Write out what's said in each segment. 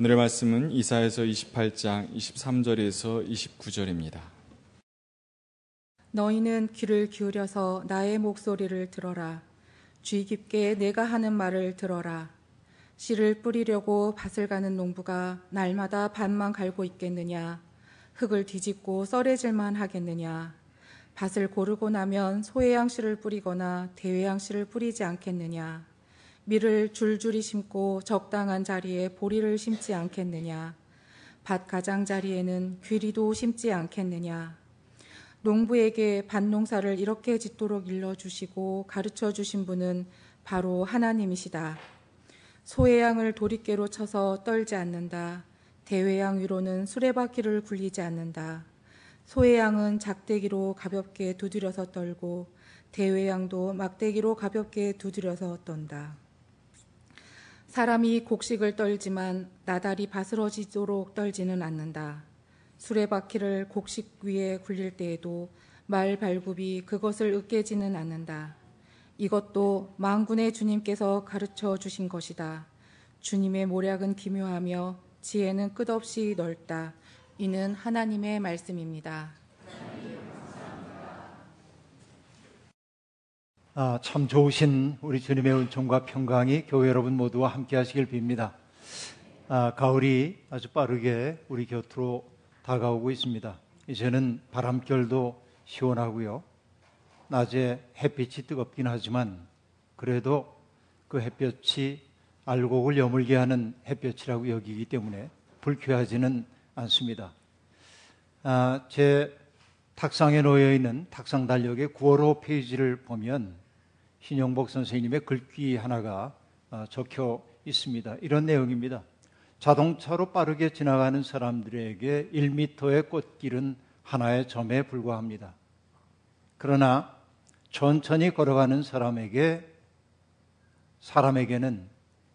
오늘의 말씀은 이사에서 28장 23절에서 29절입니다. 너희는 귀를 기울여서 나의 목소리를 들어라. 주의 깊게 내가 하는 말을 들어라. 씨를 뿌리려고 밭을 가는 농부가 날마다 밭만 갈고 있겠느냐? 흙을 뒤집고 썰해질만 하겠느냐? 밭을 고르고 나면 소해양 씨를 뿌리거나 대외양 씨를 뿌리지 않겠느냐? 밀을 줄줄이 심고 적당한 자리에 보리를 심지 않겠느냐? 밭 가장자리에는 귀리도 심지 않겠느냐? 농부에게 밭농사를 이렇게 짓도록 일러주시고 가르쳐 주신 분은 바로 하나님이시다. 소해양을 도리깨로 쳐서 떨지 않는다. 대외양 위로는 수레바퀴를 굴리지 않는다. 소해양은 작대기로 가볍게 두드려서 떨고 대외양도 막대기로 가볍게 두드려서 떤다. 사람이 곡식을 떨지만 나달이 바스러지도록 떨지는 않는다. 수레바퀴를 곡식 위에 굴릴 때에도 말 발굽이 그것을 으깨지는 않는다. 이것도 망군의 주님께서 가르쳐 주신 것이다. 주님의 모략은 기묘하며 지혜는 끝없이 넓다. 이는 하나님의 말씀입니다. 아, 참 좋으신 우리 주님의 은총과 평강이 교회 여러분 모두와 함께 하시길 빕니다. 아, 가을이 아주 빠르게 우리 곁으로 다가오고 있습니다. 이제는 바람결도 시원하고요. 낮에 햇빛이 뜨겁긴 하지만 그래도 그 햇볕이 알곡을 여물게 하는 햇볕이라고 여기기 때문에 불쾌하지는 않습니다. 아, 제 탁상에 놓여 있는 탁상 달력의 9월 5 페이지를 보면 신영복 선생님의 글귀 하나가 어, 적혀 있습니다. 이런 내용입니다. 자동차로 빠르게 지나가는 사람들에게 1미터의 꽃길은 하나의 점에 불과합니다. 그러나 천천히 걸어가는 사람에게 사람에게는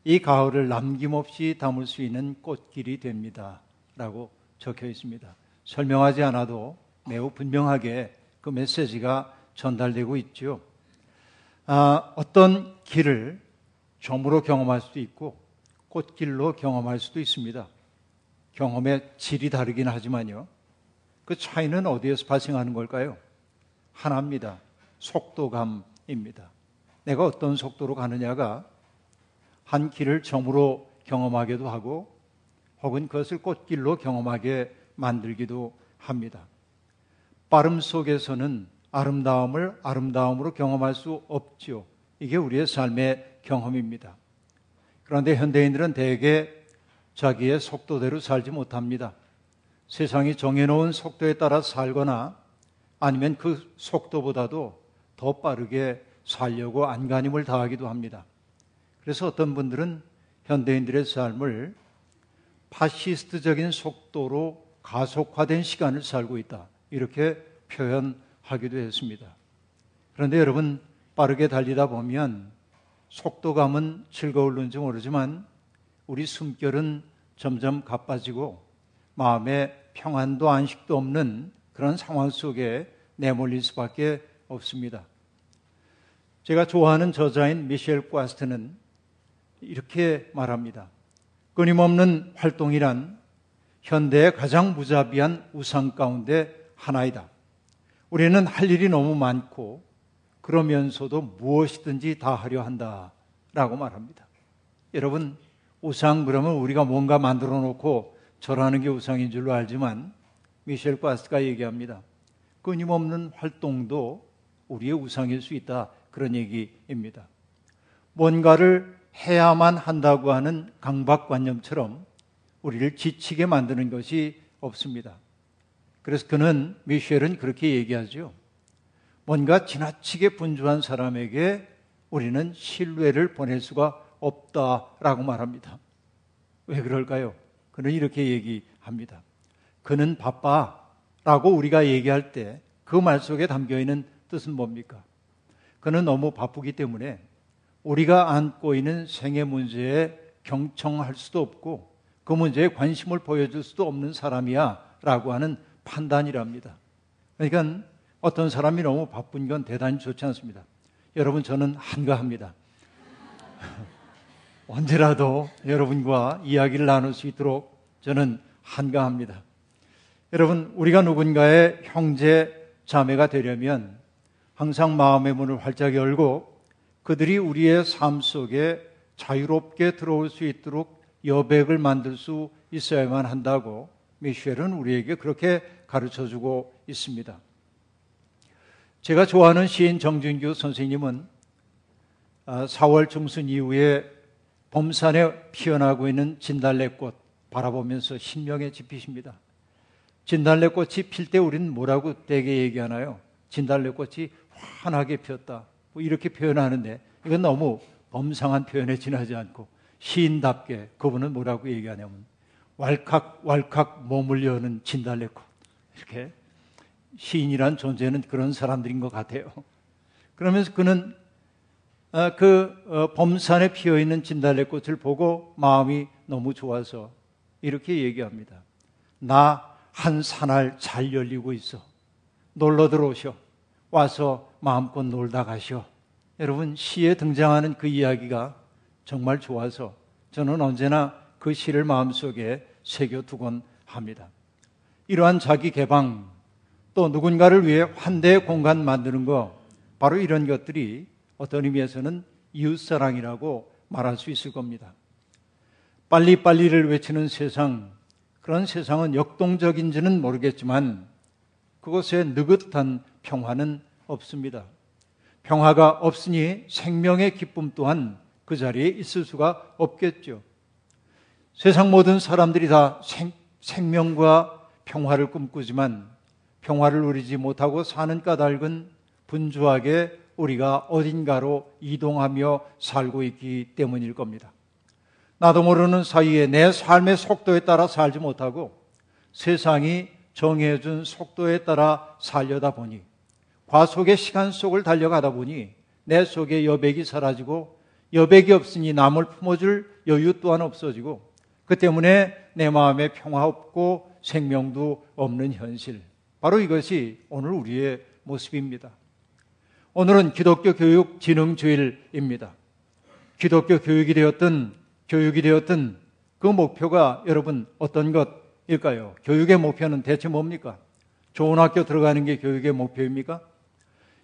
이 가을을 남김없이 담을 수 있는 꽃길이 됩니다. 라고 적혀 있습니다. 설명하지 않아도 매우 분명하게 그 메시지가 전달되고 있죠. 아, 어떤 길을 점으로 경험할 수도 있고 꽃길로 경험할 수도 있습니다. 경험의 질이 다르긴 하지만요. 그 차이는 어디에서 발생하는 걸까요? 하나입니다. 속도감입니다. 내가 어떤 속도로 가느냐가 한 길을 점으로 경험하기도 하고 혹은 그것을 꽃길로 경험하게 만들기도 합니다. 빠름 속에서는 아름다움을 아름다움으로 경험할 수 없죠. 이게 우리의 삶의 경험입니다. 그런데 현대인들은 대개 자기의 속도대로 살지 못합니다. 세상이 정해놓은 속도에 따라 살거나 아니면 그 속도보다도 더 빠르게 살려고 안간힘을 다하기도 합니다. 그래서 어떤 분들은 현대인들의 삶을 파시스트적인 속도로 가속화된 시간을 살고 있다. 이렇게 표현 하기도 했습니다. 그런데 여러분 빠르게 달리다 보면 속도감은 즐거울는지 모르지만 우리 숨결은 점점 가빠지고 마음에 평안도 안식도 없는 그런 상황 속에 내몰릴 수밖에 없습니다. 제가 좋아하는 저자인 미셸 과스트는 이렇게 말합니다. 끊임없는 활동이란 현대의 가장 무자비한 우상 가운데 하나이다. 우리는 할 일이 너무 많고 그러면서도 무엇이든지 다 하려 한다. 라고 말합니다. 여러분, 우상 그러면 우리가 뭔가 만들어 놓고 절하는 게 우상인 줄로 알지만 미셸 과스가 얘기합니다. 끊임없는 활동도 우리의 우상일 수 있다. 그런 얘기입니다. 뭔가를 해야만 한다고 하는 강박관념처럼 우리를 지치게 만드는 것이 없습니다. 그래서 그는 미셸은 그렇게 얘기하죠. 뭔가 지나치게 분주한 사람에게 우리는 신뢰를 보낼 수가 없다라고 말합니다. 왜 그럴까요? 그는 이렇게 얘기합니다. 그는 바빠라고 우리가 얘기할 때 그 말 속에 담겨 있는 뜻은 뭡니까? 그는 너무 바쁘기 때문에 우리가 안고 있는 생애 문제에 경청할 수도 없고 그 문제에 관심을 보여줄 수도 없는 사람이야 라고 하는 판단이랍니다. 그러니까 어떤 사람이 너무 바쁜 건 대단히 좋지 않습니다. 여러분 저는 한가합니다. 언제라도 여러분과 이야기를 나눌 수 있도록 저는 한가합니다. 여러분, 우리가 누군가의 형제, 자매가 되려면 항상 마음의 문을 활짝 열고 그들이 우리의 삶 속에 자유롭게 들어올 수 있도록 여백을 만들 수 있어야만 한다고 미셸은 우리에게 그렇게 가르쳐 주고 있습니다. 제가 좋아하는 시인 정준규 선생님은 4월 아, 중순 이후에 봄산에 피어나고 있는 진달래꽃 바라보면서 신명에 짚히십니다. 진달래꽃이 필 때 우리는 뭐라고 대개 얘기하나요? 진달래꽃이 환하게 피었다. 뭐 이렇게 표현하는데 이건 너무 범상한 표현에 지나지 않고 시인답게 그분은 뭐라고 얘기하냐면 왈칵 왈칵 몸을 여는 진달래꽃 이렇게 시인이란 존재는 그런 사람들인 것 같아요. 그러면서 그는 어, 그 어, 범산에 피어 있는 진달래꽃을 보고 마음이 너무 좋아서 이렇게 얘기합니다. 나 한 산알 잘 열리고 있어. 놀러 들어오셔. 와서 마음껏 놀다 가시오. 여러분 시에 등장하는 그 이야기가 정말 좋아서 저는 언제나 그 시를 마음속에 새겨두곤 합니다. 이러한 자기 개방 또 누군가를 위해 환대의 공간 만드는 거 바로 이런 것들이 어떤 의미에서는 이웃사랑이라고 말할 수 있을 겁니다. 빨리빨리를 외치는 세상, 그런 세상은 역동적인지는 모르겠지만 그곳에 느긋한 평화는 없습니다. 평화가 없으니 생명의 기쁨 또한 그 자리에 있을 수가 없겠죠. 세상 모든 사람들이 다 생, 생명과 평화를 꿈꾸지만 평화를 누리지 못하고 사는 까닭은 분주하게 우리가 어딘가로 이동하며 살고 있기 때문일 겁니다. 나도 모르는 사이에 내 삶의 속도에 따라 살지 못하고 세상이 정해준 속도에 따라 살려다 보니 과속의 시간 속을 달려가다 보니 내 속에 여백이 사라지고 여백이 없으니 남을 품어줄 여유 또한 없어지고 그 때문에 내 마음에 평화 없고 생명도 없는 현실. 바로 이것이 오늘 우리의 모습입니다. 오늘은 기독교 교육 진흥 주일입니다. 기독교 교육이 되었든 교육이 되었든 그 목표가 여러분 어떤 것일까요? 교육의 목표는 대체 뭡니까? 좋은 학교 들어가는 게 교육의 목표입니까?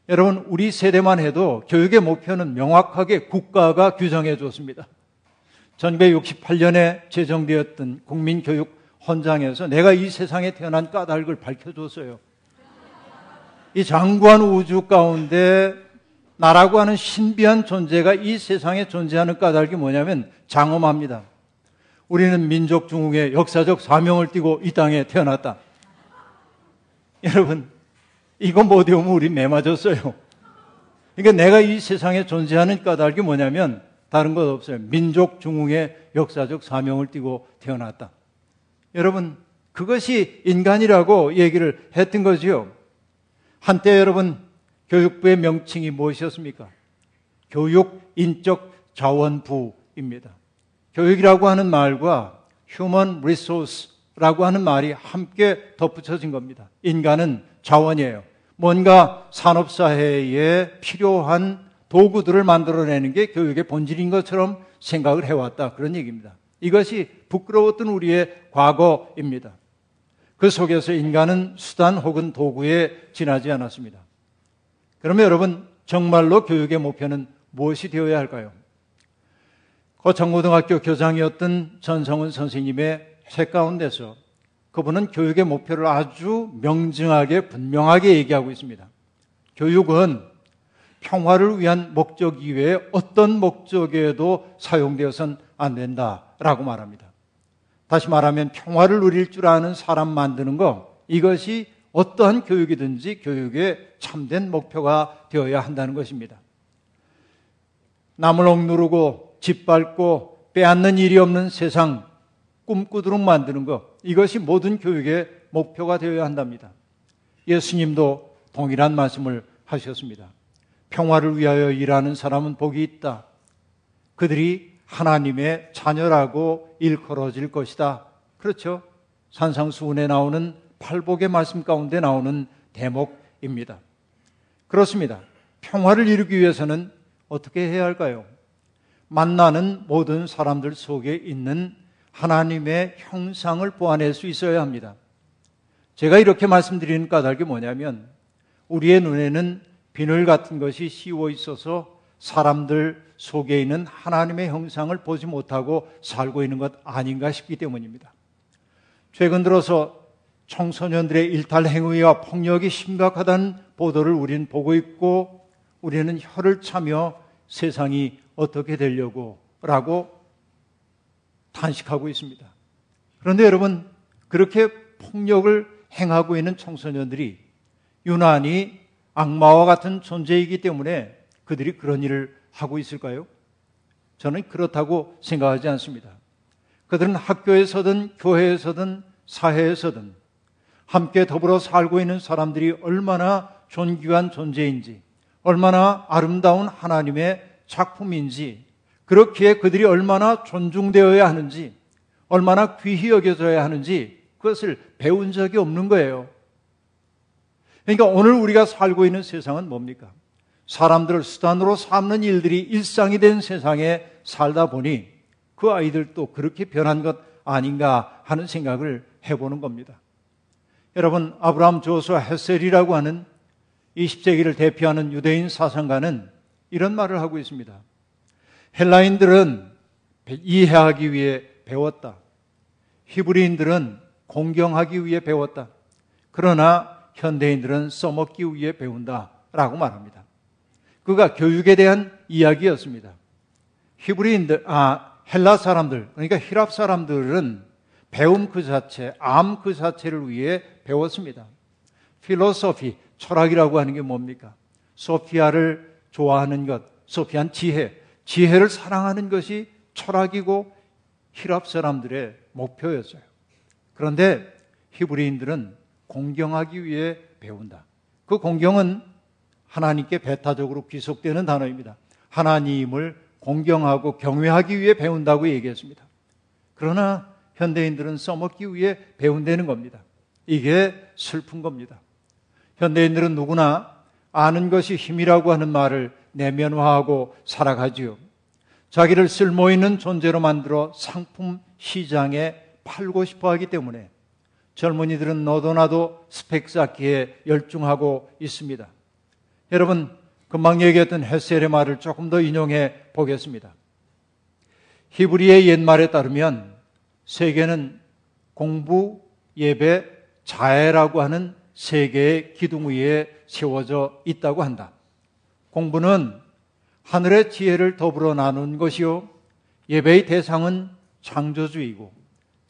여러분, 우리 세대만 해도 교육의 목표는 명확하게 국가가 규정해 줬습니다. 1968년에 제정되었던 국민교육 헌장에서 내가 이 세상에 태어난 까닭을 밝혀줬어요. 이 장구한 우주 가운데 나라고 하는 신비한 존재가 이 세상에 존재하는 까닭이 뭐냐면 장엄합니다. 우리는 민족 중흥의 역사적 사명을 띠고 이 땅에 태어났다. 여러분, 이거 못 외우면 우리 매 맞았어요. 그러니까 내가 이 세상에 존재하는 까닭이 뭐냐면 다른 것 없어요. 민족 중흥의 역사적 사명을 띠고 태어났다. 여러분, 그것이 인간이라고 얘기를 했던 거지요. 한때 여러분, 교육부의 명칭이 무엇이었습니까? 교육 인적 자원부입니다. 교육이라고 하는 말과 human resource라고 하는 말이 함께 덧붙여진 겁니다. 인간은 자원이에요. 뭔가 산업사회에 필요한 도구들을 만들어내는 게 교육의 본질인 것처럼 생각을 해왔다. 그런 얘기입니다. 이것이 부끄러웠던 우리의 과거입니다. 그 속에서 인간은 수단 혹은 도구에 지나지 않았습니다. 그러면 여러분, 정말로 교육의 목표는 무엇이 되어야 할까요? 고창고등학교 교장이었던 전성훈 선생님의 책 가운데서 그분은 교육의 목표를 아주 명징하게 분명하게 얘기하고 있습니다. 교육은 평화를 위한 목적 이외에 어떤 목적에도 사용되어선 안 된다라고 말합니다. 다시 말하면 평화를 누릴 줄 아는 사람 만드는 것 이것이 어떠한 교육이든지 교육의 참된 목표가 되어야 한다는 것입니다. 남을 억누르고 짓밟고 빼앗는 일이 없는 세상 꿈꾸도록 만드는 것 이것이 모든 교육의 목표가 되어야 한답니다. 예수님도 동일한 말씀을 하셨습니다. 평화를 위하여 일하는 사람은 복이 있다. 그들이 하나님의 자녀라고 일컬어질 것이다. 그렇죠? 산상수훈에 나오는 팔복의 말씀 가운데 나오는 대목입니다. 그렇습니다. 평화를 이루기 위해서는 어떻게 해야 할까요? 만나는 모든 사람들 속에 있는 하나님의 형상을 보완할 수 있어야 합니다. 제가 이렇게 말씀드리는 까닭이 뭐냐면 우리의 눈에는 비늘 같은 것이 씌워 있어서 사람들 속에 있는 하나님의 형상을 보지 못하고 살고 있는 것 아닌가 싶기 때문입니다. 최근 들어서 청소년들의 일탈 행위와 폭력이 심각하다는 보도를 우리는 보고 있고 우리는 혀를 차며 세상이 어떻게 되려고 라고 탄식하고 있습니다. 그런데 여러분, 그렇게 폭력을 행하고 있는 청소년들이 유난히 악마와 같은 존재이기 때문에 그들이 그런 일을 하고 있을까요? 저는 그렇다고 생각하지 않습니다. 그들은 학교에서든 교회에서든 사회에서든 함께 더불어 살고 있는 사람들이 얼마나 존귀한 존재인지, 얼마나 아름다운 하나님의 작품인지, 그렇기에 그들이 얼마나 존중되어야 하는지, 얼마나 귀히 여겨져야 하는지 그것을 배운 적이 없는 거예요. 그러니까 오늘 우리가 살고 있는 세상은 뭡니까? 사람들을 수단으로 삼는 일들이 일상이 된 세상에 살다 보니 그 아이들도 그렇게 변한 것 아닌가 하는 생각을 해보는 겁니다. 여러분, 아브라함 조수와 헤셀이라고 하는 20세기를 대표하는 유대인 사상가는 이런 말을 하고 있습니다. 헬라인들은 이해하기 위해 배웠다. 히브리인들은 공경하기 위해 배웠다. 그러나 현대인들은 써먹기 위해 배운다. 라고 말합니다. 그가 교육에 대한 이야기였습니다. 히브리인들, 아, 헬라 사람들, 그러니까 히랍 사람들은 배움 그 자체, 암 그 자체를 위해 배웠습니다. 필로소피, 철학이라고 하는 게 뭡니까? 소피아를 좋아하는 것, 소피안 지혜, 지혜를 사랑하는 것이 철학이고 히랍 사람들의 목표였어요. 그런데 히브리인들은 공경하기 위해 배운다. 그 공경은 하나님께 배타적으로 귀속되는 단어입니다. 하나님을 공경하고 경외하기 위해 배운다고 얘기했습니다. 그러나 현대인들은 써먹기 위해 배운다는 겁니다. 이게 슬픈 겁니다. 현대인들은 누구나 아는 것이 힘이라고 하는 말을 내면화하고 살아가지요. 자기를 쓸모 있는 존재로 만들어 상품 시장에 팔고 싶어 하기 때문에 젊은이들은 너도 나도 스펙 쌓기에 열중하고 있습니다. 여러분, 금방 얘기했던 헤셀의 말을 조금 더 인용해 보겠습니다. 히브리의 옛말에 따르면 세계는 공부, 예배, 자애라고 하는 세 개의 기둥 위에 세워져 있다고 한다. 공부는 하늘의 지혜를 더불어 나눈 것이요. 예배의 대상은 창조주이고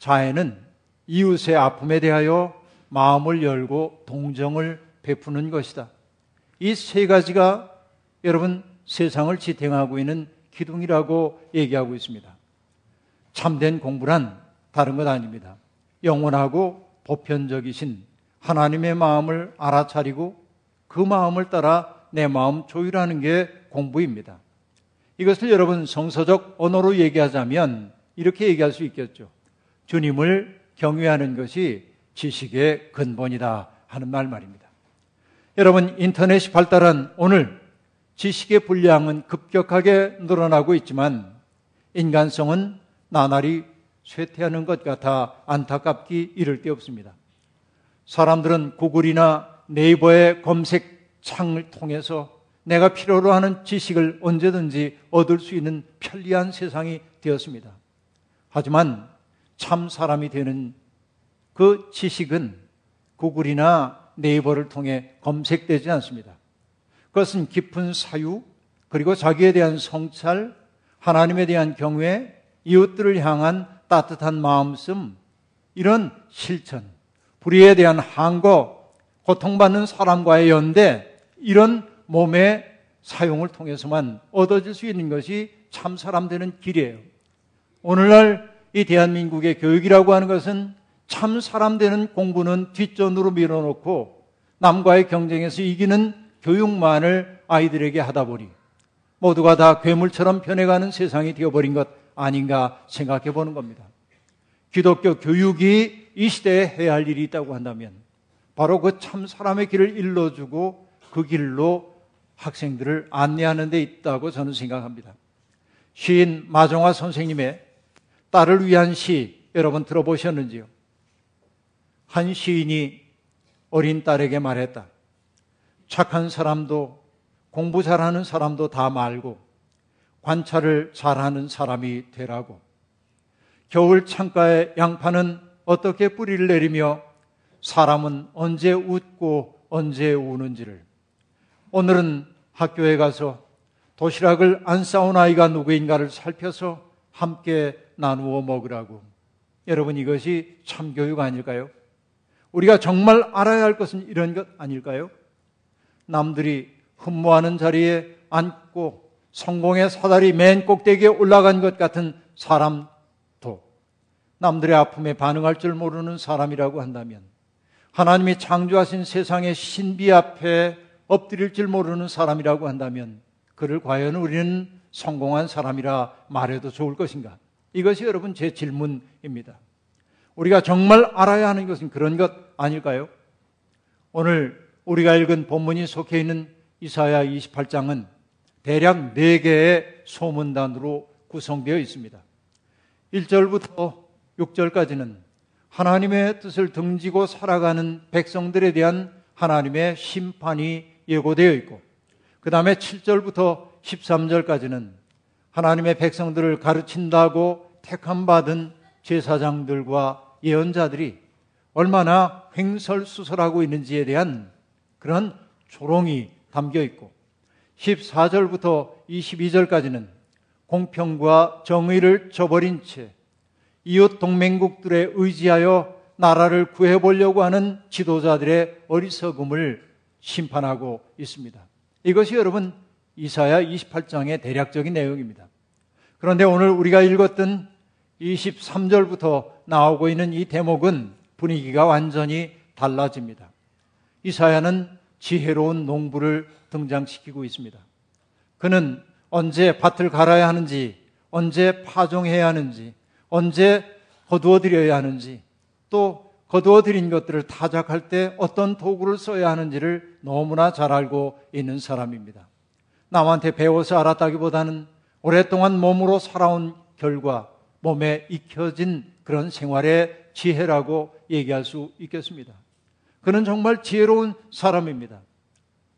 자애는 이웃의 아픔에 대하여 마음을 열고 동정을 베푸는 것이다. 이 세 가지가 여러분 세상을 지탱하고 있는 기둥이라고 얘기하고 있습니다. 참된 공부란 다른 것 아닙니다. 영원하고 보편적이신 하나님의 마음을 알아차리고 그 마음을 따라 내 마음 조율하는 게 공부입니다. 이것을 여러분 성서적 언어로 얘기하자면 이렇게 얘기할 수 있겠죠. 주님을 경외하는 것이 지식의 근본이다 하는 말 말입니다. 여러분 인터넷이 발달한 오늘 지식의 분량은 급격하게 늘어나고 있지만 인간성은 나날이 쇠퇴하는 것 같아 안타깝기 이를 데 없습니다. 사람들은 구글이나 네이버의 검색 창을 통해서 내가 필요로 하는 지식을 언제든지 얻을 수 있는 편리한 세상이 되었습니다. 하지만 참 사람이 되는 그 지식은 구글이나 네이버를 통해 검색되지 않습니다. 그것은 깊은 사유, 그리고 자기에 대한 성찰, 하나님에 대한 경외, 이웃들을 향한 따뜻한 마음씀, 이런 실천, 불의에 대한 항거, 고통받는 사람과의 연대, 이런 몸의 사용을 통해서만 얻어질 수 있는 것이 참 사람 되는 길이에요. 오늘날 이 대한민국의 교육이라고 하는 것은 참 사람 되는 공부는 뒷전으로 밀어놓고 남과의 경쟁에서 이기는 교육만을 아이들에게 하다 보니 모두가 다 괴물처럼 변해가는 세상이 되어버린 것 아닌가 생각해 보는 겁니다. 기독교 교육이 이 시대에 해야 할 일이 있다고 한다면 바로 그 참 사람의 길을 일러주고 그 길로 학생들을 안내하는 데 있다고 저는 생각합니다. 시인 마정화 선생님의 딸을 위한 시 여러분 들어보셨는지요? 한 시인이 어린 딸에게 말했다. 착한 사람도 공부 잘하는 사람도 다 말고 관찰을 잘하는 사람이 되라고. 겨울 창가에 양파는 어떻게 뿌리를 내리며 사람은 언제 웃고 언제 우는지를 오늘은 학교에 가서 도시락을 안 싸온 아이가 누구인가를 살펴서 함께 나누어 먹으라고. 여러분 이것이 참 교육 아닐까요? 우리가 정말 알아야 할 것은 이런 것 아닐까요? 남들이 흠모하는 자리에 앉고 성공의 사다리 맨 꼭대기에 올라간 것 같은 사람도 남들의 아픔에 반응할 줄 모르는 사람이라고 한다면 하나님이 창조하신 세상의 신비 앞에 엎드릴 줄 모르는 사람이라고 한다면 그를 과연 우리는 성공한 사람이라 말해도 좋을 것인가? 이것이 여러분 제 질문입니다. 우리가 정말 알아야 하는 것은 그런 것 아닐까요? 오늘 우리가 읽은 본문이 속해 있는 이사야 28장은 대략 4개의 소문단으로 구성되어 있습니다. 1절부터 6절까지는 하나님의 뜻을 등지고 살아가는 백성들에 대한 하나님의 심판이 예고되어 있고, 그 다음에 7절부터 13절까지는 하나님의 백성들을 가르친다고 택함받은 제사장들과 예언자들이 얼마나 횡설수설하고 있는지에 대한 그런 조롱이 담겨 있고 14절부터 22절까지는 공평과 정의를 저버린 채 이웃 동맹국들에 의지하여 나라를 구해보려고 하는 지도자들의 어리석음을 심판하고 있습니다. 이것이 여러분 이사야 28장의 대략적인 내용입니다. 그런데 오늘 우리가 읽었던 23절부터 나오고 있는 이 대목은 분위기가 완전히 달라집니다. 이사야는 지혜로운 농부를 등장시키고 있습니다. 그는 언제 밭을 갈아야 하는지, 언제 파종해야 하는지, 언제 거두어 드려야 하는지, 또 거두어 드린 것들을 타작할 때 어떤 도구를 써야 하는지를 너무나 잘 알고 있는 사람입니다. 남한테 배워서 알았다기보다는 오랫동안 몸으로 살아온 결과 몸에 익혀진 그런 생활의 지혜라고 얘기할 수 있겠습니다. 그는 정말 지혜로운 사람입니다.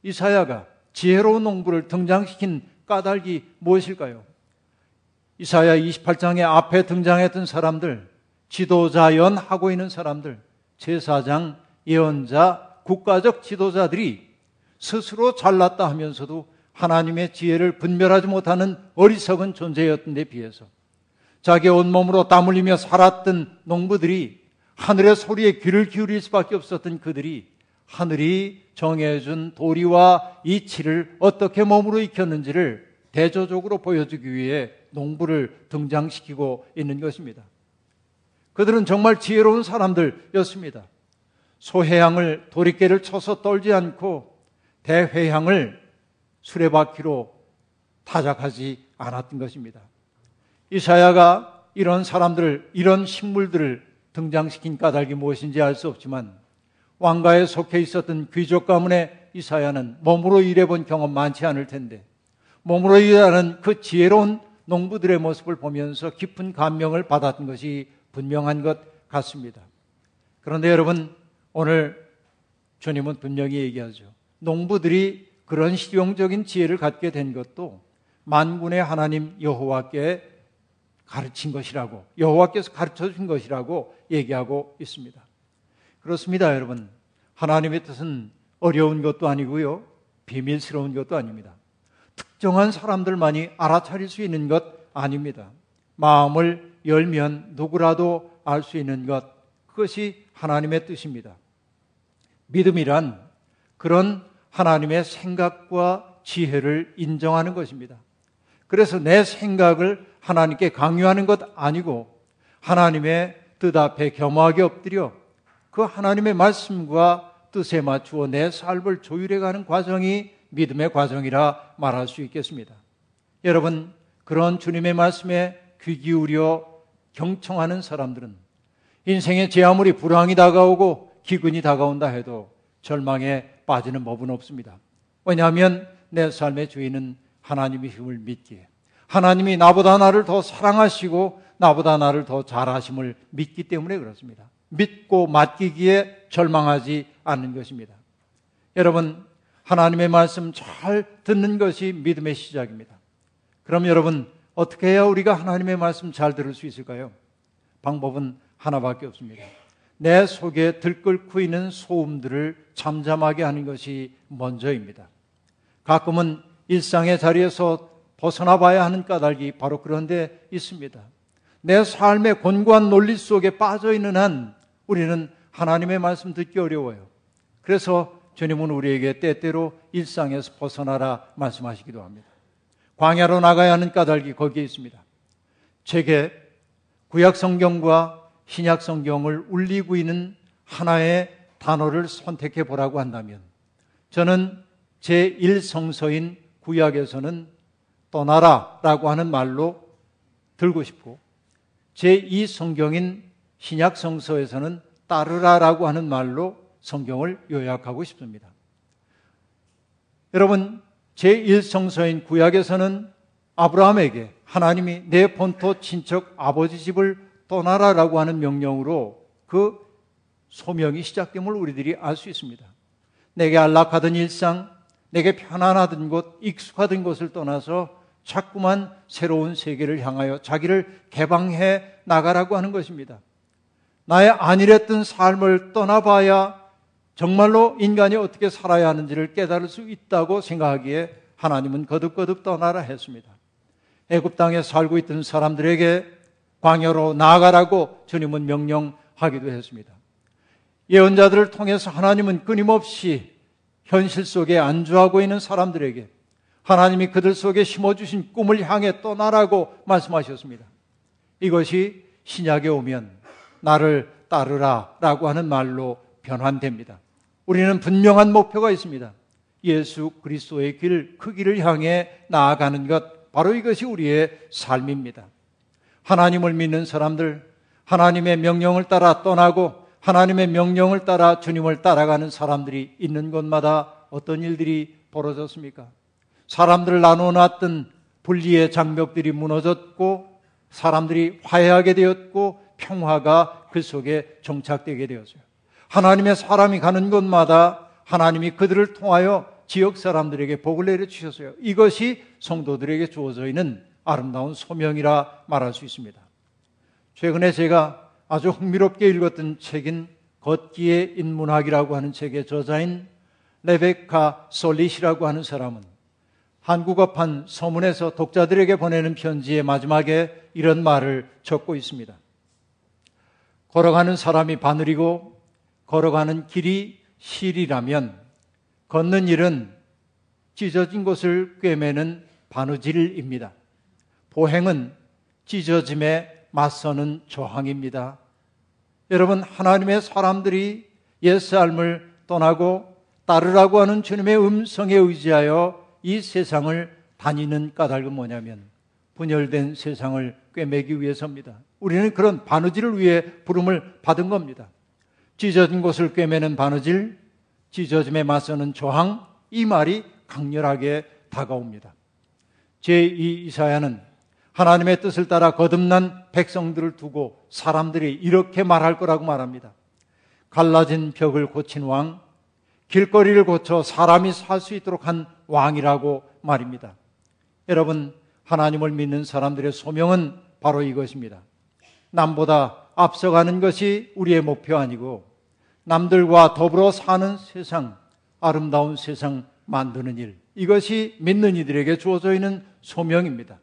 이사야가 지혜로운 농부를 등장시킨 까닭이 무엇일까요? 이사야 28장의 앞에 등장했던 사람들, 지도자연 하고 있는 사람들, 제사장, 예언자, 국가적 지도자들이 스스로 잘났다 하면서도 하나님의 지혜를 분별하지 못하는 어리석은 존재였던 데 비해서 자기 온몸으로 땀 흘리며 살았던 농부들이 하늘의 소리에 귀를 기울일 수밖에 없었던 그들이 하늘이 정해준 도리와 이치를 어떻게 몸으로 익혔는지를 대조적으로 보여주기 위해 농부를 등장시키고 있는 것입니다. 그들은 정말 지혜로운 사람들이었습니다. 소해양을 도리깨를 쳐서 떨지 않고 대회양을 수레바퀴로 타작하지 않았던 것입니다. 이사야가 이런 사람들을, 이런 식물들을 등장시킨 까닭이 무엇인지 알 수 없지만 왕가에 속해 있었던 귀족 가문의 이사야는 몸으로 일해본 경험 많지 않을 텐데 몸으로 일하는 그 지혜로운 농부들의 모습을 보면서 깊은 감명을 받았던 것이 분명한 것 같습니다. 그런데 여러분 오늘 주님은 분명히 얘기하죠. 농부들이 그런 실용적인 지혜를 갖게 된 것도 만군의 하나님 여호와께 가르친 것이라고 여호와께서 가르쳐 준 것이라고 얘기하고 있습니다. 그렇습니다, 여러분. 하나님의 뜻은 어려운 것도 아니고요. 비밀스러운 것도 아닙니다. 특정한 사람들만이 알아차릴 수 있는 것 아닙니다. 마음을 열면 누구라도 알 수 있는 것, 그것이 하나님의 뜻입니다. 믿음이란 그런 하나님의 생각과 지혜를 인정하는 것입니다. 그래서 내 생각을 하나님께 강요하는 것 아니고 하나님의 뜻 앞에 겸허하게 엎드려 그 하나님의 말씀과 뜻에 맞추어 내 삶을 조율해 가는 과정이 믿음의 과정이라 말할 수 있겠습니다. 여러분, 그런 주님의 말씀에 귀 기울여 경청하는 사람들은 인생의 제 아무리 불황이 다가오고 기근이 다가온다 해도 절망에 빠지는 법은 없습니다. 왜냐하면 내 삶의 주인은 하나님의 힘을 믿기에 하나님이 나보다 나를 더 사랑하시고 나보다 나를 더 잘하심을 믿기 때문에 그렇습니다. 믿고 맡기기에 절망하지 않는 것입니다. 여러분, 하나님의 말씀 잘 듣는 것이 믿음의 시작입니다. 그럼 여러분, 어떻게 해야 우리가 하나님의 말씀 잘 들을 수 있을까요? 방법은 하나밖에 없습니다. 내 속에 들끓고 있는 소음들을 잠잠하게 하는 것이 먼저입니다. 가끔은 일상의 자리에서 벗어나 봐야 하는 까닭이 바로 그런 데 있습니다. 내 삶의 곤고한 논리 속에 빠져 있는 한 우리는 하나님의 말씀 듣기 어려워요. 그래서 주님은 우리에게 때때로 일상에서 벗어나라 말씀하시기도 합니다. 광야로 나가야 하는 까닭이 거기에 있습니다. 제게 구약 성경과 신약 성경을 울리고 있는 하나의 단어를 선택해 보라고 한다면 저는 제1성서인 구약에서는 떠나라 라고 하는 말로 들고 싶고 제2성경인 신약 성서에서는 따르라 라고 하는 말로 성경을 요약하고 싶습니다. 여러분, 제1성서인 구약에서는 아브라함에게 하나님이 내 본토 친척 아버지 집을 떠나라라고 하는 명령으로 그 소명이 시작됨을 우리들이 알 수 있습니다. 내게 안락하던 일상, 내게 편안하던 곳, 익숙하던 곳을 떠나서 자꾸만 새로운 세계를 향하여 자기를 개방해 나가라고 하는 것입니다. 나의 안일했던 삶을 떠나봐야 정말로 인간이 어떻게 살아야 하는지를 깨달을 수 있다고 생각하기에 하나님은 거듭거듭 떠나라 했습니다. 애굽 땅에 살고 있던 사람들에게 광야로 나아가라고 주님은 명령하기도 했습니다. 예언자들을 통해서 하나님은 끊임없이 현실 속에 안주하고 있는 사람들에게 하나님이 그들 속에 심어주신 꿈을 향해 떠나라고 말씀하셨습니다. 이것이 신약에 오면 나를 따르라 라고 하는 말로 변환됩니다. 우리는 분명한 목표가 있습니다. 예수 그리스도의 길, 그 길을 향해 나아가는 것, 바로 이것이 우리의 삶입니다. 하나님을 믿는 사람들, 하나님의 명령을 따라 떠나고 하나님의 명령을 따라 주님을 따라가는 사람들이 있는 곳마다 어떤 일들이 벌어졌습니까? 사람들을 나눠놨던 분리의 장벽들이 무너졌고 사람들이 화해하게 되었고 평화가 그 속에 정착되게 되었어요. 하나님의 사람이 가는 곳마다 하나님이 그들을 통하여 지역 사람들에게 복을 내려 주셨어요. 이것이 성도들에게 주어져 있는 아름다운 소명이라 말할 수 있습니다. 최근에 제가 아주 흥미롭게 읽었던 책인 걷기의 인문학이라고 하는 책의 저자인 레베카 솔릿이라고 하는 사람은 한국어판 서문에서 독자들에게 보내는 편지의 마지막에 이런 말을 적고 있습니다. 걸어가는 사람이 바늘이고 걸어가는 길이 실이라면 걷는 일은 찢어진 곳을 꿰매는 바느질입니다. 보행은 찢어짐에 맞서는 저항입니다. 여러분, 하나님의 사람들이 옛 삶을 떠나고 따르라고 하는 주님의 음성에 의지하여 이 세상을 다니는 까닭은 뭐냐면 분열된 세상을 꿰매기 위해서입니다. 우리는 그런 바느질을 위해 부름을 받은 겁니다. 찢어진 곳을 꿰매는 바느질, 찢어짐에 맞서는 저항, 이 말이 강렬하게 다가옵니다. 제2 이사야는 하나님의 뜻을 따라 거듭난 백성들을 두고 사람들이 이렇게 말할 거라고 말합니다. 갈라진 벽을 고친 왕, 길거리를 고쳐 사람이 살 수 있도록 한 왕이라고 말입니다. 여러분, 하나님을 믿는 사람들의 소명은 바로 이것입니다. 남보다 앞서가는 것이 우리의 목표 아니고 남들과 더불어 사는 세상, 아름다운 세상 만드는 일. 이것이 믿는 이들에게 주어져 있는 소명입니다.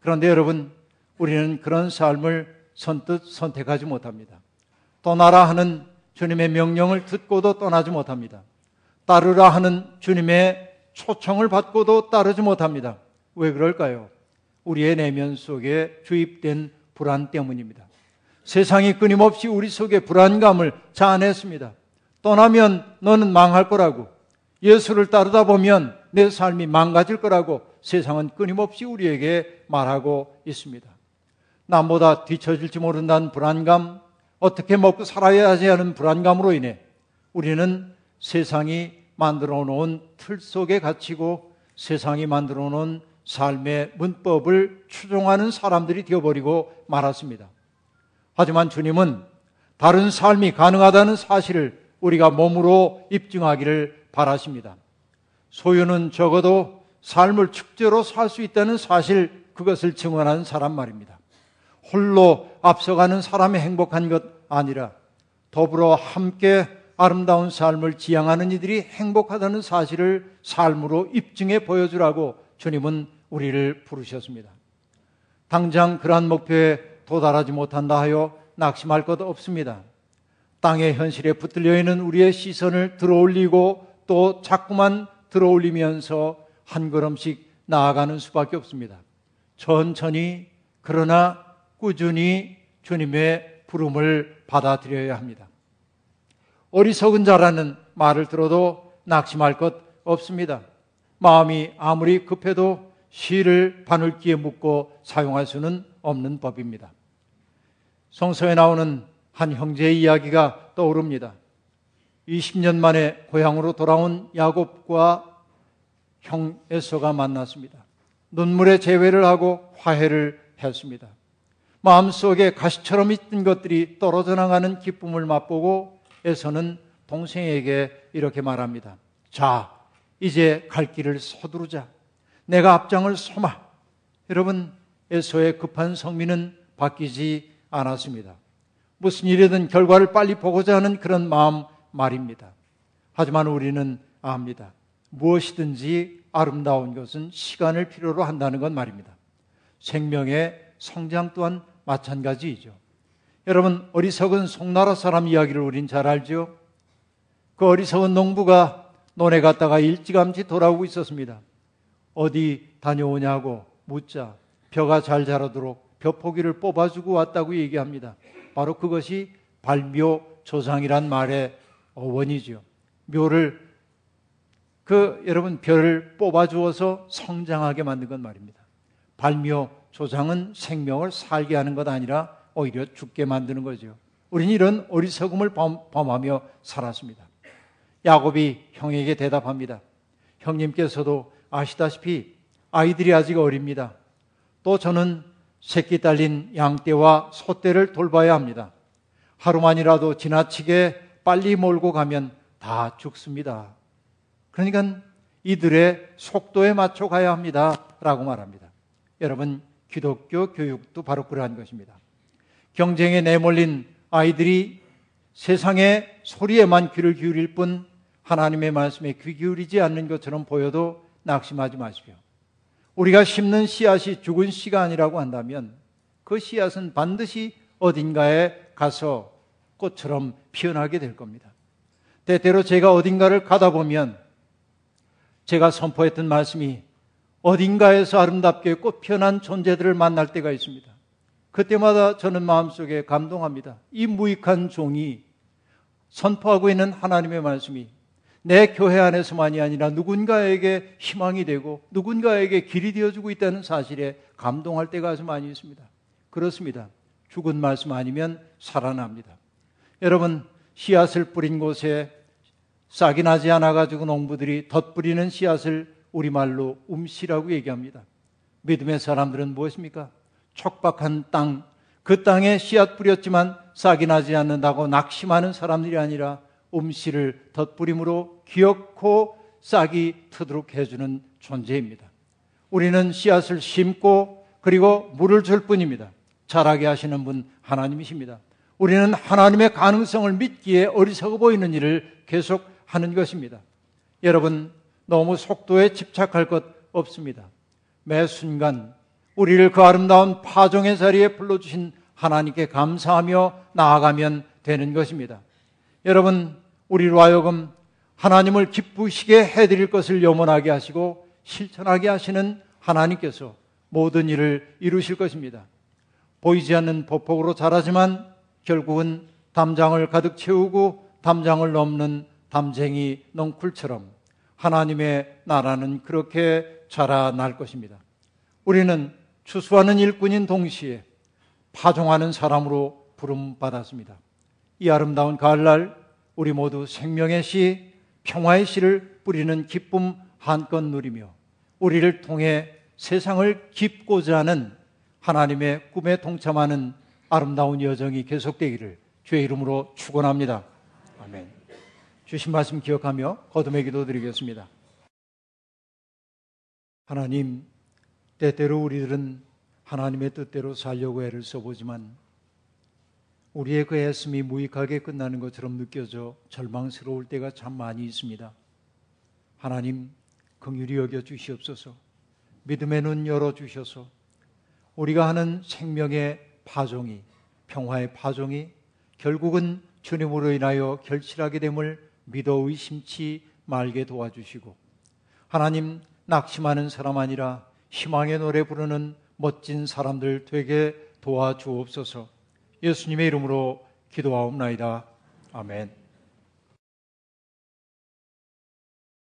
그런데 여러분, 우리는 그런 삶을 선뜻 선택하지 못합니다. 떠나라 하는 주님의 명령을 듣고도 떠나지 못합니다. 따르라 하는 주님의 초청을 받고도 따르지 못합니다. 왜 그럴까요? 우리의 내면 속에 주입된 불안 때문입니다. 세상이 끊임없이 우리 속에 불안감을 자아냈습니다. 떠나면 너는 망할 거라고, 예수를 따르다 보면 내 삶이 망가질 거라고 세상은 끊임없이 우리에게 말하고 있습니다. 남보다 뒤처질지 모른다는 불안감, 어떻게 먹고 살아야 하지 하는 불안감으로 인해 우리는 세상이 만들어 놓은 틀 속에 갇히고 세상이 만들어 놓은 삶의 문법을 추종하는 사람들이 되어버리고 말았습니다. 하지만 주님은 다른 삶이 가능하다는 사실을 우리가 몸으로 입증하기를 바라십니다. 소유는 적어도 삶을 축제로 살 수 있다는 사실 그것을 증언하는 사람 말입니다. 홀로 앞서가는 사람이 행복한 것 아니라 더불어 함께 아름다운 삶을 지향하는 이들이 행복하다는 사실을 삶으로 입증해 보여주라고 주님은 우리를 부르셨습니다. 당장 그러한 목표에 도달하지 못한다 하여 낙심할 것 없습니다. 땅의 현실에 붙들려 있는 우리의 시선을 들어올리고 또 자꾸만 들어올리면서 한 걸음씩 나아가는 수밖에 없습니다. 천천히 그러나 꾸준히 주님의 부름을 받아들여야 합니다. 어리석은 자라는 말을 들어도 낙심할 것 없습니다. 마음이 아무리 급해도 시를 바늘기에 묶고 사용할 수는 없는 법입니다. 성서에 나오는 한 형제의 이야기가 떠오릅니다. 20년 만에 고향으로 돌아온 야곱과 형 에서가 만났습니다. 눈물의 재회를 하고 화해를 했습니다. 마음속에 가시처럼 있던 것들이 떨어져 나가는 기쁨을 맛보고 에서는 동생에게 이렇게 말합니다. 자, 이제 갈 길을 서두르자. 내가 앞장을 서마. 여러분, 에서의 급한 성미는 바뀌지 않았습니다. 무슨 일이든 결과를 빨리 보고자 하는 그런 마음 말입니다. 하지만 우리는 압니다. 무엇이든지 아름다운 것은 시간을 필요로 한다는 건 말입니다. 생명의 성장 또한 마찬가지이죠. 여러분, 어리석은 송나라 사람 이야기를 우린 잘 알죠? 그 어리석은 농부가 논에 갔다가 일찌감치 돌아오고 있었습니다. 어디 다녀오냐고 묻자 벼가 잘 자라도록 벼포기를 뽑아주고 왔다고 얘기합니다. 바로 그것이 발묘 조상이란 말의 어원이죠. 묘를 그 여러분 벼를 뽑아 주어서 성장하게 만든 건 말입니다. 발묘 조상은 생명을 살게 하는 것 아니라 오히려 죽게 만드는 거죠. 우리는 이런 어리석음을 범하며 살았습니다. 야곱이 형에게 대답합니다. 형님께서도 아시다시피 아이들이 아직 어립니다. 또 저는 새끼 딸린 양떼와 소떼를 돌봐야 합니다. 하루만이라도 지나치게 빨리 몰고 가면 다 죽습니다. 그러니까 이들의 속도에 맞춰 가야 합니다. 라고 말합니다. 여러분, 기독교 교육도 바로 그러한 것입니다. 경쟁에 내몰린 아이들이 세상의 소리에만 귀를 기울일 뿐 하나님의 말씀에 귀 기울이지 않는 것처럼 보여도 낙심하지 마십시오. 우리가 심는 씨앗이 죽은 씨가 아니라고 한다면 그 씨앗은 반드시 어딘가에 가서 꽃처럼 피어나게 될 겁니다. 때때로 제가 어딘가를 가다 보면 제가 선포했던 말씀이 어딘가에서 아름답게 꽃 피어난 존재들을 만날 때가 있습니다. 그때마다 저는 마음속에 감동합니다. 이 무익한 종이 선포하고 있는 하나님의 말씀이 내 교회 안에서만이 아니라 누군가에게 희망이 되고 누군가에게 길이 되어주고 있다는 사실에 감동할 때가 아주 많이 있습니다. 그렇습니다. 죽은 말씀 아니면 살아납니다. 여러분, 씨앗을 뿌린 곳에 싹이 나지 않아가지고 농부들이 덧뿌리는 씨앗을 우리말로 음씨라고 얘기합니다. 믿음의 사람들은 무엇입니까? 촉박한 땅, 그 땅에 씨앗 뿌렸지만 싹이 나지 않는다고 낙심하는 사람들이 아니라 음씨를 덧뿌림으로 기억코 싹이 트도록 해주는 존재입니다. 우리는 씨앗을 심고 그리고 물을 줄 뿐입니다. 자라게 하시는 분 하나님이십니다. 우리는 하나님의 가능성을 믿기에 어리석어 보이는 일을 계속 하는 것입니다. 여러분, 너무 속도에 집착할 것 없습니다. 매 순간 우리를 그 아름다운 파종의 자리에 불러주신 하나님께 감사하며 나아가면 되는 것입니다. 여러분, 우리로 하여금 하나님을 기쁘시게 해드릴 것을 염원하게 하시고 실천하게 하시는 하나님께서 모든 일을 이루실 것입니다. 보이지 않는 보폭으로 자라지만 결국은 담장을 가득 채우고 담장을 넘는 담쟁이 넝쿨처럼 하나님의 나라는 그렇게 자라날 것입니다. 우리는 추수하는 일꾼인 동시에 파종하는 사람으로 부름받았습니다. 이 아름다운 가을날 우리 모두 생명의 씨, 평화의 씨를 뿌리는 기쁨 한껏 누리며 우리를 통해 세상을 깊고자 하는 하나님의 꿈에 동참하는 아름다운 여정이 계속되기를 주의 이름으로 축원합니다. 아멘. 주신 말씀 기억하며 거듭의 기도 드리겠습니다. 하나님, 때때로 우리들은 하나님의 뜻대로 살려고 애를 써보지만 우리의 그 애씀이 무익하게 끝나는 것처럼 느껴져 절망스러울 때가 참 많이 있습니다. 하나님, 긍휼히 여겨 주시옵소서. 믿음의 눈 열어 주셔서 우리가 하는 생명의 파종이 평화의 파종이 결국은 주님으로 인하여 결실하게 됨을 믿어 의 심치 말게 도와주시고 하나님 낙심하는 사람 아니라 희망의 노래 부르는 멋진 사람들 되게 도와주옵소서 예수님의 이름으로 기도하옵나이다. 아멘.